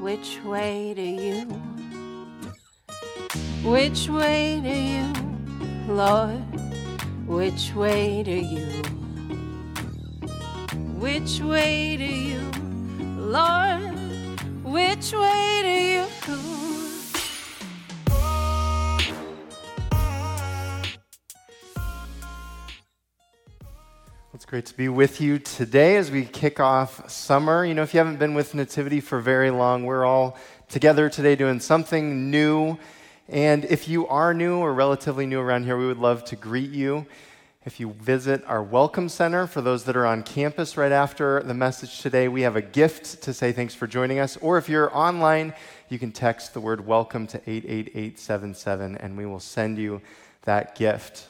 Which way do you? Which way do you, Lord? Which way do you? Which way do you, Lord? Which way do you? Great to be with you today as we kick off summer. You know, if you haven't been with Nativity for very long, we're all together today doing something new. And if you are new or relatively new around here, we would love to greet you. If you visit our Welcome Center, for those that are on campus right after the message today, we have a gift to say thanks for joining us. Or if you're online, you can text the word welcome to 88877 and we will send you that gift.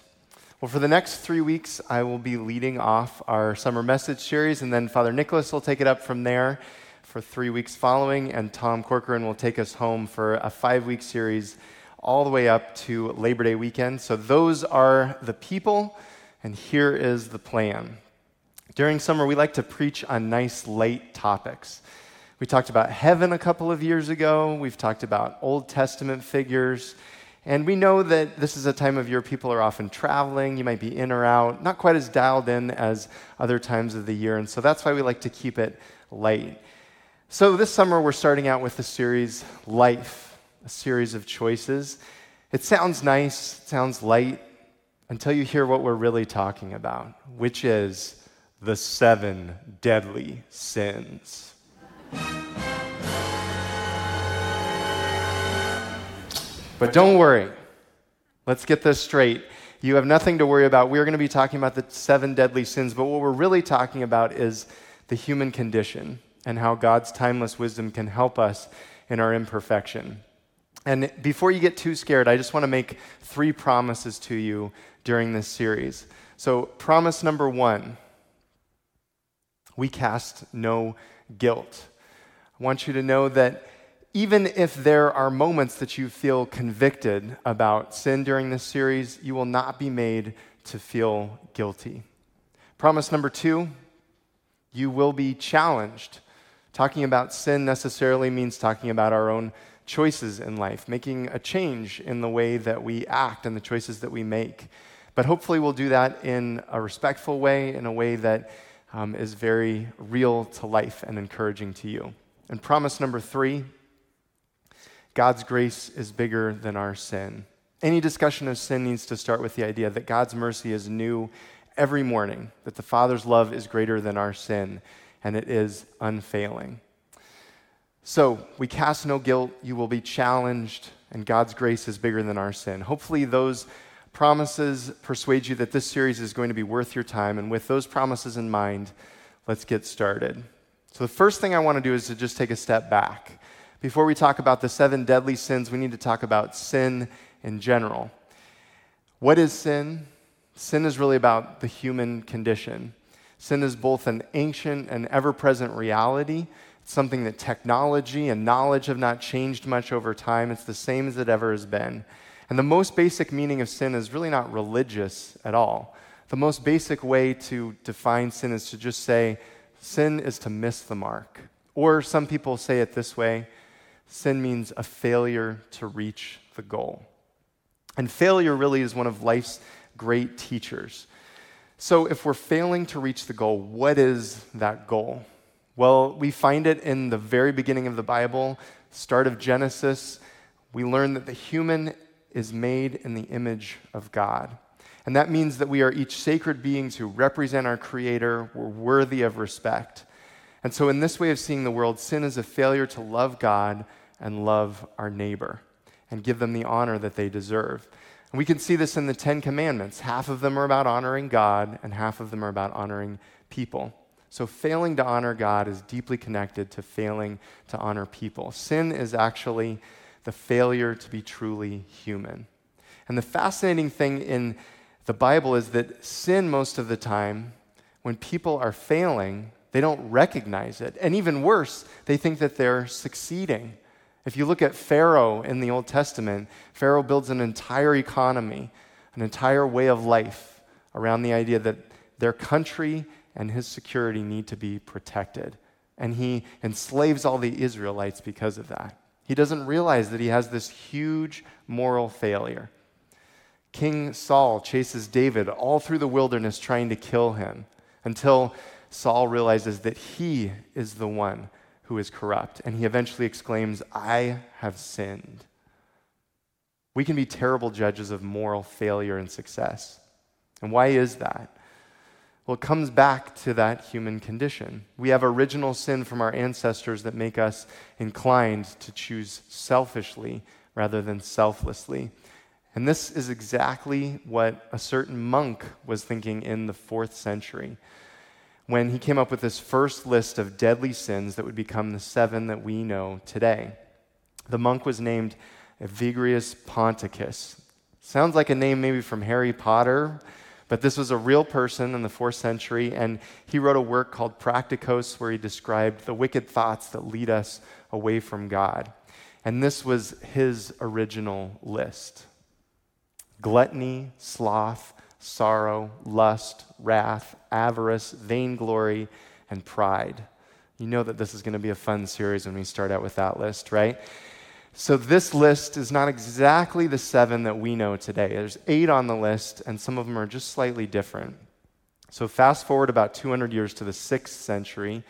Well, for the next three weeks, I will be leading off our summer message series, and then Father Nicholas will take it up from there for three weeks following, and Tom Corcoran will take us home for a five week series all the way up to Labor Day weekend. So, those are the people, and here is the plan. During summer, we like to preach on nice, light topics. We talked about heaven a couple of years ago, we've talked about Old Testament figures. And we know that this is a time of year people are often traveling. You might be in or out, not quite as dialed in as other times of the year. And so that's why we like to keep it light. So this summer, we're starting out with the series Life, a series of choices. It sounds nice, it sounds light, until you hear what we're really talking about, which is the seven deadly sins. But don't worry. Let's get this straight. You have nothing to worry about. We're going to be talking about the seven deadly sins, but what we're really talking about is the human condition and how God's timeless wisdom can help us in our imperfection. And before you get too scared, I just want to make three promises to you during this series. So, promise number one we cast no guilt. I want you to know that even if there are moments that you feel convicted about sin during this series, you will not be made to feel guilty. Promise number two you will be challenged. Talking about sin necessarily means talking about our own choices in life, making a change in the way that we act and the choices that we make. But hopefully, we'll do that in a respectful way, in a way that um, is very real to life and encouraging to you. And promise number three God's grace is bigger than our sin. Any discussion of sin needs to start with the idea that God's mercy is new every morning, that the Father's love is greater than our sin, and it is unfailing. So, we cast no guilt, you will be challenged, and God's grace is bigger than our sin. Hopefully, those promises persuade you that this series is going to be worth your time, and with those promises in mind, let's get started. So, the first thing I want to do is to just take a step back before we talk about the seven deadly sins, we need to talk about sin in general. What is sin? Sin is really about the human condition. Sin is both an ancient and ever present reality. It's something that technology and knowledge have not changed much over time. It's the same as it ever has been. And the most basic meaning of sin is really not religious at all. The most basic way to define sin is to just say sin is to miss the mark. Or some people say it this way sin means a failure to reach the goal. And failure really is one of life's great teachers. So, if we're failing to reach the goal, what is that goal? Well, we find it in the very beginning of the Bible, start of Genesis. We learn that the human is made in the image of God. And that means that we are each sacred beings who represent our Creator. We're worthy of respect. And so, in this way of seeing the world, sin is a failure to love God and love our neighbor and give them the honor that they deserve. And we can see this in the Ten Commandments. Half of them are about honoring God, and half of them are about honoring people. So, failing to honor God is deeply connected to failing to honor people. Sin is actually the failure to be truly human. And the fascinating thing in the Bible is that sin, most of the time, when people are failing, they don't recognize it. And even worse, they think that they're succeeding. If you look at Pharaoh in the Old Testament, Pharaoh builds an entire economy, an entire way of life around the idea that their country and his security need to be protected. And he enslaves all the Israelites because of that. He doesn't realize that he has this huge moral failure. King Saul chases David all through the wilderness trying to kill him until Saul realizes that he is the one who is corrupt. And he eventually exclaims, I have sinned. We can be terrible judges of moral failure and success. And why is that? Well, it comes back to that human condition. We have original sin from our ancestors that make us inclined to choose selfishly rather than selflessly. And this is exactly what a certain monk was thinking in the fourth century when he came up with this first list of deadly sins that would become the seven that we know today. The monk was named Evagrius Ponticus. Sounds like a name maybe from Harry Potter, but this was a real person in the fourth century, and he wrote a work called Practicos where he described the wicked thoughts that lead us away from God. And this was his original list gluttony, sloth, sorrow, lust, wrath, avarice, vainglory, and pride. You know that this is going to be a fun series when we start out with that list, right? So, this list is not exactly the seven that we know today. There's eight on the list, and some of them are just slightly different. So, fast forward about 200 years to the sixth century.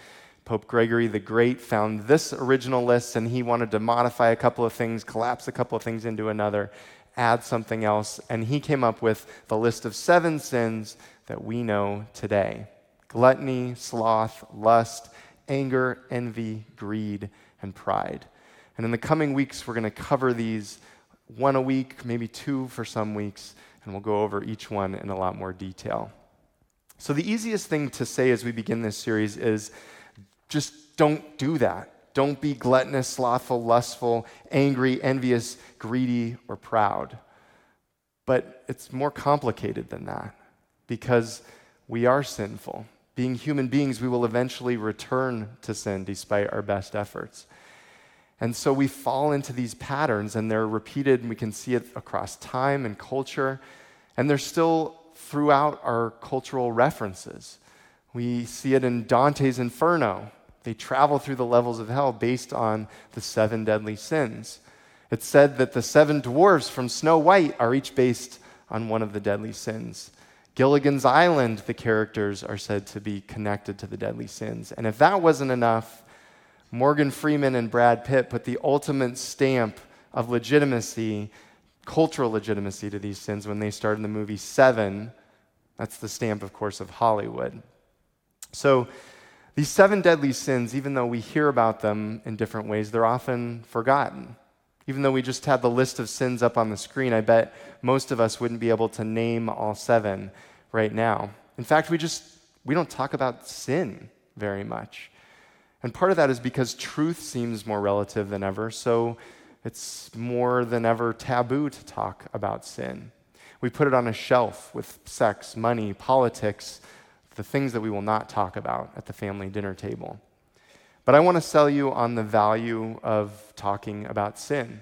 Pope Gregory the Great found this original list, and he wanted to modify a couple of things, collapse a couple of things into another, add something else, and he came up with the list of seven sins that we know today gluttony, sloth, lust, anger, envy, greed, and pride. And in the coming weeks, we're going to cover these one a week, maybe two for some weeks, and we'll go over each one in a lot more detail. So, the easiest thing to say as we begin this series is just don't do that. Don't be gluttonous, slothful, lustful, angry, envious, greedy, or proud. But it's more complicated than that because we are sinful. Being human beings, we will eventually return to sin despite our best efforts. And so we fall into these patterns, and they're repeated, and we can see it across time and culture, and they're still throughout our cultural references. We see it in Dante's Inferno, they travel through the levels of hell based on the seven deadly sins. It's said that the seven dwarfs from Snow White are each based on one of the deadly sins. Gilligan's Island, the characters are said to be connected to the deadly sins. And if that wasn't enough, Morgan Freeman and Brad Pitt put the ultimate stamp of legitimacy, cultural legitimacy to these sins when they starred in the movie Seven. That's the stamp, of course, of Hollywood. So these seven deadly sins, even though we hear about them in different ways, they're often forgotten. Even though we just had the list of sins up on the screen, I bet most of us wouldn't be able to name all seven right now. In fact, we just we don't talk about sin very much. And part of that is because truth seems more relative than ever, so it's more than ever taboo to talk about sin. We put it on a shelf with sex, money, politics, the things that we will not talk about at the family dinner table. But I want to sell you on the value of talking about sin.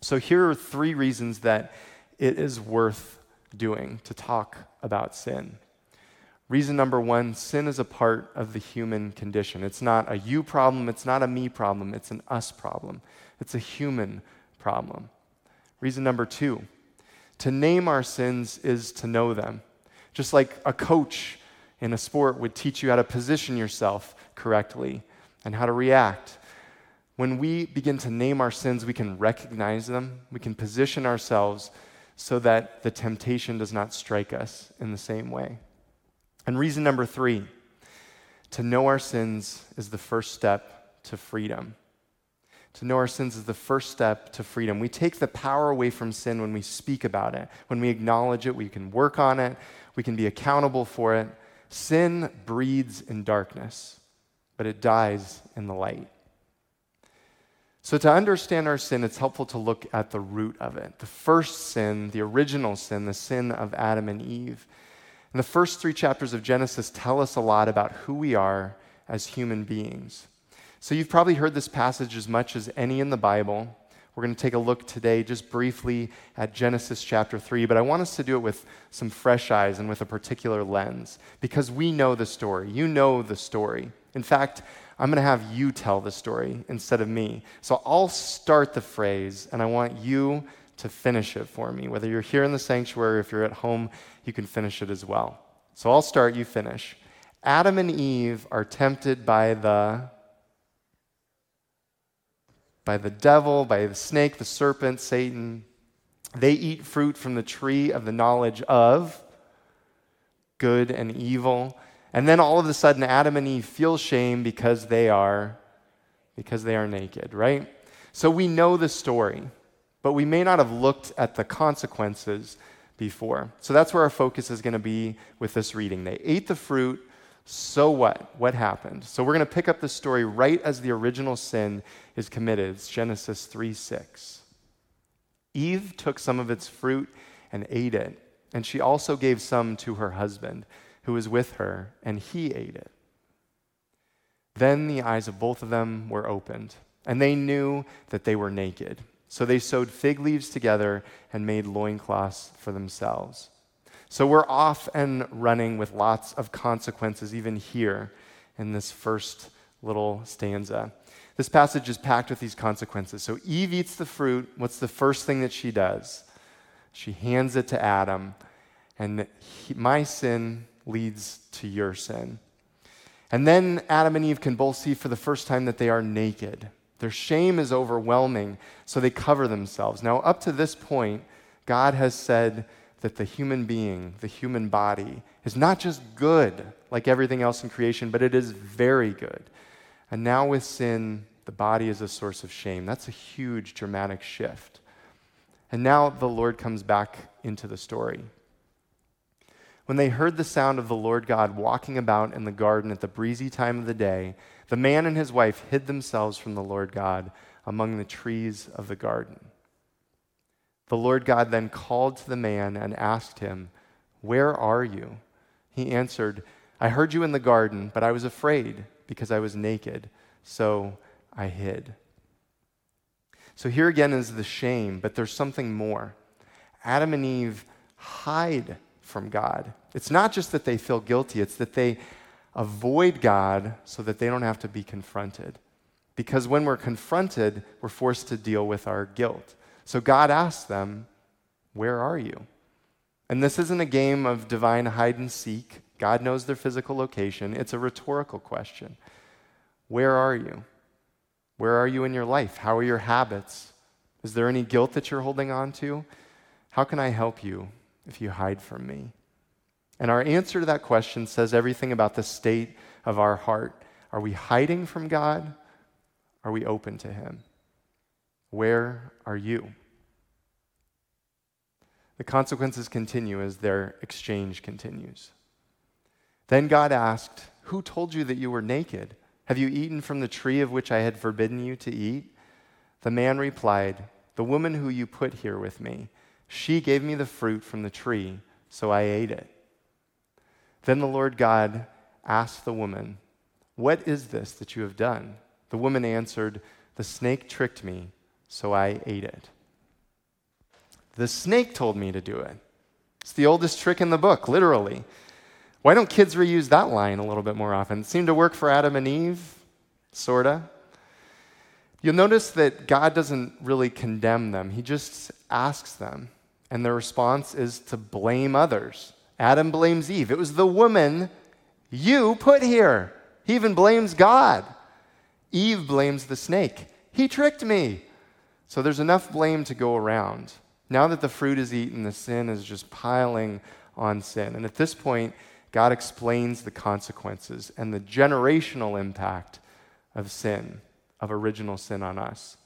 So here are three reasons that it is worth doing to talk about sin. Reason number one sin is a part of the human condition. It's not a you problem, it's not a me problem, it's an us problem. It's a human problem. Reason number two to name our sins is to know them. Just like a coach in a sport would teach you how to position yourself correctly and how to react. When we begin to name our sins, we can recognize them, we can position ourselves so that the temptation does not strike us in the same way. And reason number three to know our sins is the first step to freedom. To know our sins is the first step to freedom. We take the power away from sin when we speak about it, when we acknowledge it, we can work on it, we can be accountable for it. Sin breeds in darkness, but it dies in the light. So, to understand our sin, it's helpful to look at the root of it. The first sin, the original sin, the sin of Adam and Eve. And the first three chapters of Genesis tell us a lot about who we are as human beings. So you've probably heard this passage as much as any in the Bible. We're going to take a look today, just briefly, at Genesis chapter 3, but I want us to do it with some fresh eyes and with a particular lens because we know the story. You know the story. In fact, I'm going to have you tell the story instead of me. So I'll start the phrase, and I want you to finish it for me. Whether you're here in the sanctuary or if you're at home, you can finish it as well. So I'll start, you finish. Adam and Eve are tempted by the by the devil, by the snake, the serpent, Satan. They eat fruit from the tree of the knowledge of good and evil. And then all of a sudden Adam and Eve feel shame because they are because they are naked, right? So we know the story but we may not have looked at the consequences before. So that's where our focus is going to be with this reading. They ate the fruit, so what? What happened? So we're going to pick up the story right as the original sin is committed. It's Genesis 3 6. Eve took some of its fruit and ate it, and she also gave some to her husband, who was with her, and he ate it. Then the eyes of both of them were opened, and they knew that they were naked. So they sewed fig leaves together and made loincloths for themselves. So we're off and running with lots of consequences, even here in this first little stanza. This passage is packed with these consequences. So Eve eats the fruit. What's the first thing that she does? She hands it to Adam, and he, my sin leads to your sin. And then Adam and Eve can both see for the first time that they are naked. Their shame is overwhelming, so they cover themselves. Now, up to this point, God has said that the human being, the human body, is not just good like everything else in creation, but it is very good. And now with sin, the body is a source of shame. That's a huge, dramatic shift. And now the Lord comes back into the story. When they heard the sound of the Lord God walking about in the garden at the breezy time of the day, the man and his wife hid themselves from the Lord God among the trees of the garden. The Lord God then called to the man and asked him, Where are you? He answered, I heard you in the garden, but I was afraid because I was naked, so I hid. So here again is the shame, but there's something more. Adam and Eve hide from God. It's not just that they feel guilty, it's that they avoid God so that they don't have to be confronted. Because when we're confronted, we're forced to deal with our guilt. So God asks them, Where are you? And this isn't a game of divine hide and seek. God knows their physical location. It's a rhetorical question. Where are you? Where are you in your life? How are your habits? Is there any guilt that you're holding on to? How can I help you if you hide from me? And our answer to that question says everything about the state of our heart. Are we hiding from God? Are we open to Him? Where are you? The consequences continue as their exchange continues. Then God asked, Who told you that you were naked? Have you eaten from the tree of which I had forbidden you to eat? The man replied, The woman who you put here with me, she gave me the fruit from the tree, so I ate it. Then the Lord God asked the woman, What is this that you have done? The woman answered, The snake tricked me, so I ate it. The snake told me to do it. It's the oldest trick in the book, literally. Why don't kids reuse that line a little bit more often? It seemed to work for Adam and Eve, sorta. You'll notice that God doesn't really condemn them, He just asks them. And their response is to blame others. Adam blames Eve. It was the woman you put here. He even blames God. Eve blames the snake. He tricked me. So there's enough blame to go around. Now that the fruit is eaten, the sin is just piling on sin. And at this point, God explains the consequences and the generational impact of sin, of original sin on us.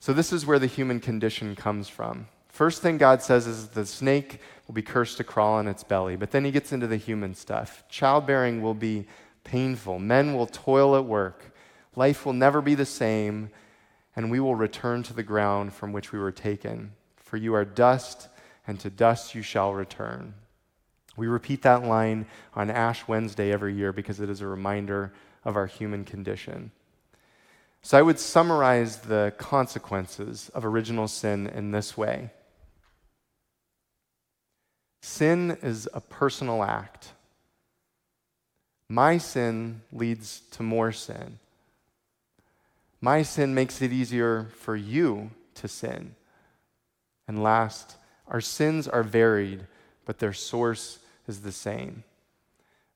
So, this is where the human condition comes from. First thing God says is the snake will be cursed to crawl on its belly, but then he gets into the human stuff. Childbearing will be painful, men will toil at work, life will never be the same, and we will return to the ground from which we were taken. For you are dust, and to dust you shall return. We repeat that line on Ash Wednesday every year because it is a reminder of our human condition. So I would summarize the consequences of original sin in this way Sin is a personal act. My sin leads to more sin. My sin makes it easier for you to sin. And last, our sins are varied, but their source is the same.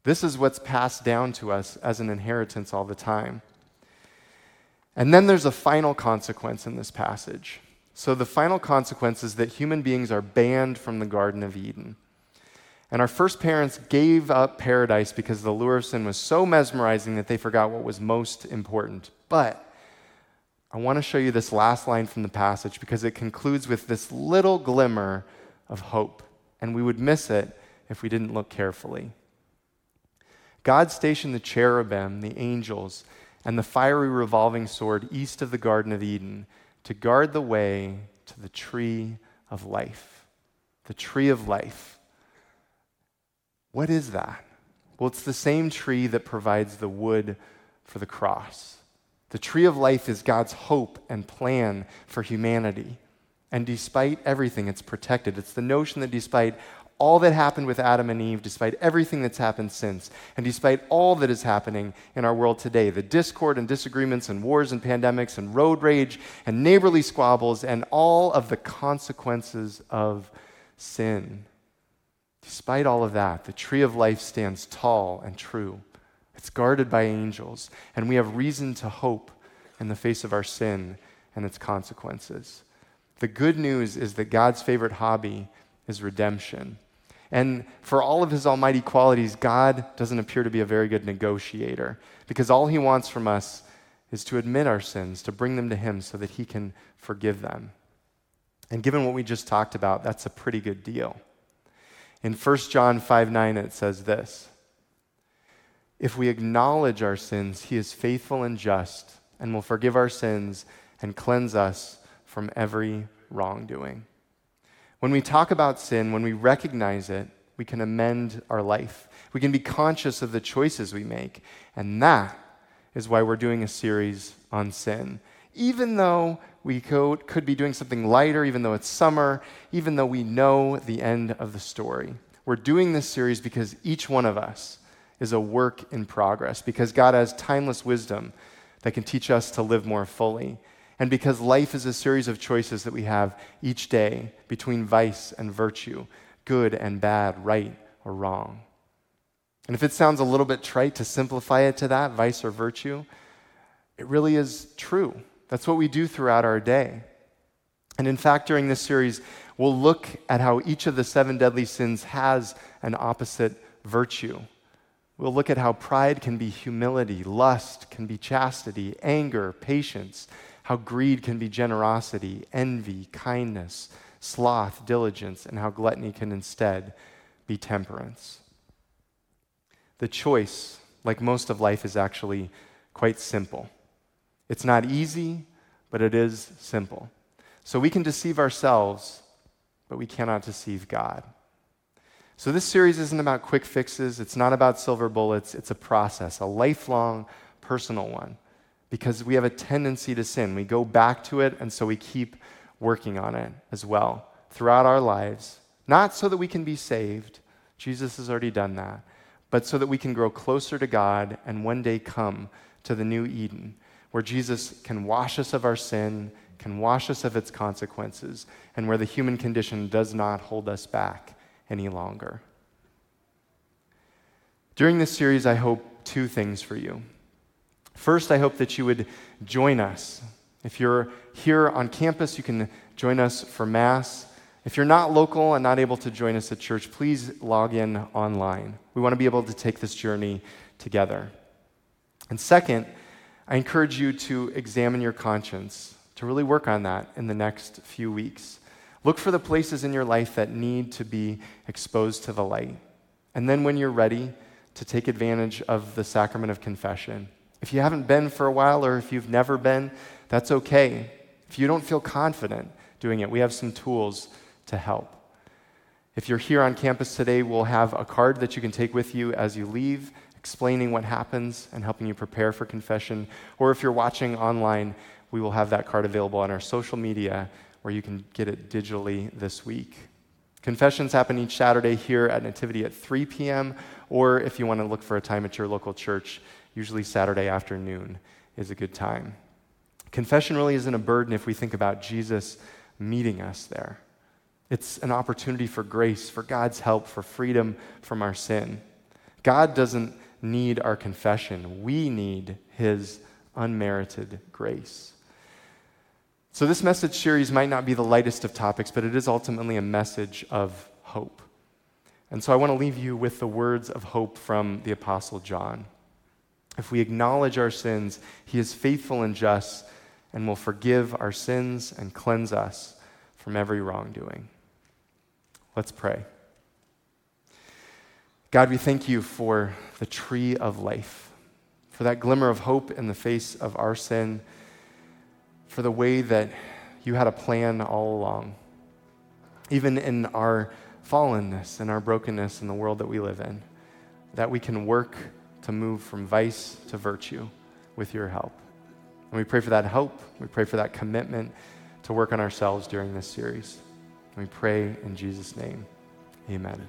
This is what's passed down to us as an inheritance all the time. And then there's a final consequence in this passage. So, the final consequence is that human beings are banned from the Garden of Eden. And our first parents gave up paradise because the lure of sin was so mesmerizing that they forgot what was most important. But I want to show you this last line from the passage because it concludes with this little glimmer of hope, and we would miss it if we didn't look carefully. God stationed the cherubim, the angels, and the fiery revolving sword east of the Garden of Eden to guard the way to the tree of life. The tree of life. What is that? Well, it's the same tree that provides the wood for the cross. The tree of life is God's hope and plan for humanity. And despite everything, it's protected. It's the notion that despite all that happened with Adam and Eve, despite everything that's happened since, and despite all that is happening in our world today the discord and disagreements and wars and pandemics and road rage and neighborly squabbles and all of the consequences of sin. Despite all of that, the tree of life stands tall and true. It's guarded by angels, and we have reason to hope in the face of our sin and its consequences. The good news is that God's favorite hobby is redemption. And for all of his almighty qualities, God doesn't appear to be a very good negotiator because all he wants from us is to admit our sins, to bring them to him so that he can forgive them. And given what we just talked about, that's a pretty good deal. In 1 John 5 9, it says this If we acknowledge our sins, he is faithful and just and will forgive our sins and cleanse us from every wrongdoing. When we talk about sin, when we recognize it, we can amend our life. We can be conscious of the choices we make. And that is why we're doing a series on sin. Even though we could be doing something lighter, even though it's summer, even though we know the end of the story. We're doing this series because each one of us is a work in progress, because God has timeless wisdom that can teach us to live more fully and because life is a series of choices that we have each day between vice and virtue, good and bad, right or wrong. And if it sounds a little bit trite to simplify it to that, vice or virtue, it really is true. That's what we do throughout our day. And in fact, during this series, we'll look at how each of the seven deadly sins has an opposite virtue. We'll look at how pride can be humility, lust can be chastity, anger, patience, how greed can be generosity, envy, kindness, sloth, diligence, and how gluttony can instead be temperance. The choice, like most of life, is actually quite simple. It's not easy, but it is simple. So we can deceive ourselves, but we cannot deceive God. So this series isn't about quick fixes, it's not about silver bullets, it's a process, a lifelong personal one. Because we have a tendency to sin. We go back to it, and so we keep working on it as well throughout our lives. Not so that we can be saved, Jesus has already done that, but so that we can grow closer to God and one day come to the new Eden, where Jesus can wash us of our sin, can wash us of its consequences, and where the human condition does not hold us back any longer. During this series, I hope two things for you. First, I hope that you would join us. If you're here on campus, you can join us for Mass. If you're not local and not able to join us at church, please log in online. We want to be able to take this journey together. And second, I encourage you to examine your conscience, to really work on that in the next few weeks. Look for the places in your life that need to be exposed to the light. And then when you're ready, to take advantage of the sacrament of confession. If you haven't been for a while or if you've never been, that's okay. If you don't feel confident doing it, we have some tools to help. If you're here on campus today, we'll have a card that you can take with you as you leave, explaining what happens and helping you prepare for confession. Or if you're watching online, we will have that card available on our social media where you can get it digitally this week. Confessions happen each Saturday here at Nativity at 3 p.m., or if you want to look for a time at your local church, usually Saturday afternoon is a good time. Confession really isn't a burden if we think about Jesus meeting us there. It's an opportunity for grace, for God's help, for freedom from our sin. God doesn't need our confession, we need His unmerited grace. So, this message series might not be the lightest of topics, but it is ultimately a message of hope. And so, I want to leave you with the words of hope from the Apostle John. If we acknowledge our sins, He is faithful and just and will forgive our sins and cleanse us from every wrongdoing. Let's pray. God, we thank you for the tree of life, for that glimmer of hope in the face of our sin, for the way that you had a plan all along, even in our fallenness and our brokenness in the world that we live in, that we can work to move from vice to virtue with your help. And we pray for that hope. We pray for that commitment to work on ourselves during this series. And We pray in Jesus' name. Amen.